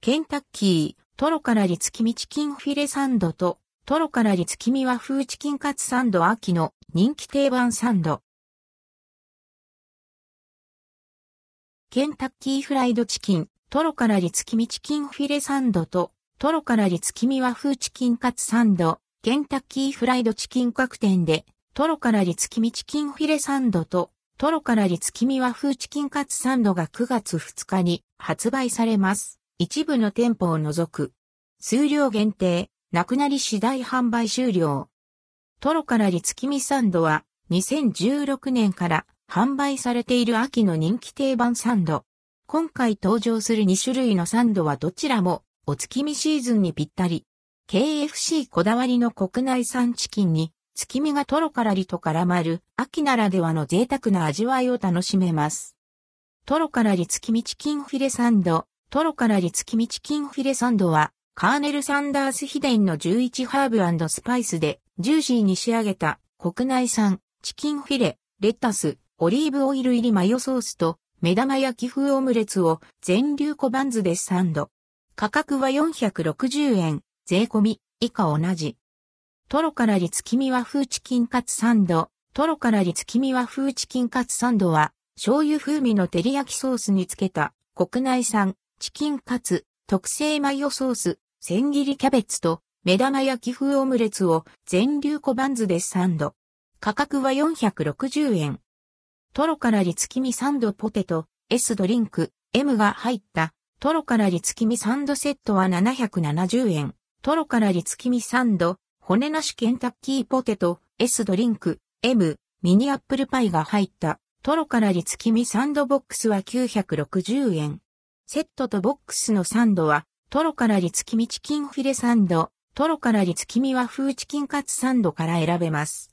ケンタッキー、トロカラリ月見チキンフィレサンドと、トロカラリ月見和風チキンカツサンド秋の人気定番サンド。ケンタッキーフライドチキン、トロカラリ月見チキンフィレサンドと、トロカラリ月見和風チキンカツサンド、ケンタッキーフライドチキン各店で、トロカラリ月見チキンフィレサンドと、トロカラリ月見和風チキンカツサンドが9月2日に発売されます。一部の店舗を除く。数量限定、なくなり次第販売終了。トロカラリ月見サンドは2016年から販売されている秋の人気定番サンド。今回登場する2種類のサンドはどちらもお月見シーズンにぴったり。KFC こだわりの国内産チキンに月見がトロカラリと絡まる秋ならではの贅沢な味わいを楽しめます。トロカラリ月見チキンフィレサンドトロカラリ月見チキンフィレサンドは、カーネル・サンダース秘伝の11ハーブスパイスで、ジューシーに仕上げた国内産チキンフィレ、レタス、オリーブオイル入りマヨソースと、目玉焼き風オムレツを全粒小バンズでサンド。価格は460円、税込み、以下同じ。トロカラリ月見和風チキンカツサンド。トロカラリ月見和風チキンカツサンドは、醤油風味の照り焼きソースにつけた国内産チキンカツ、特製マヨソース、千切りキャベツと目玉焼き風オムレツを全粒小バンズでサンド。価格は460円。トロカラリ月見サンドポテト、S ドリンク、M が入ったトロカラリ月見サンドセットは770円。トロカラリ月見サンド、骨なしケンタッキーポテト、S ドリンク、M、ミニアップルパイが入ったトロカラリ月見サンドボックスは960円。セットとボックスのサンドは、トロからリツキミチキンフィレサンド、トロからリツキミ和風チキンカツサンドから選べます。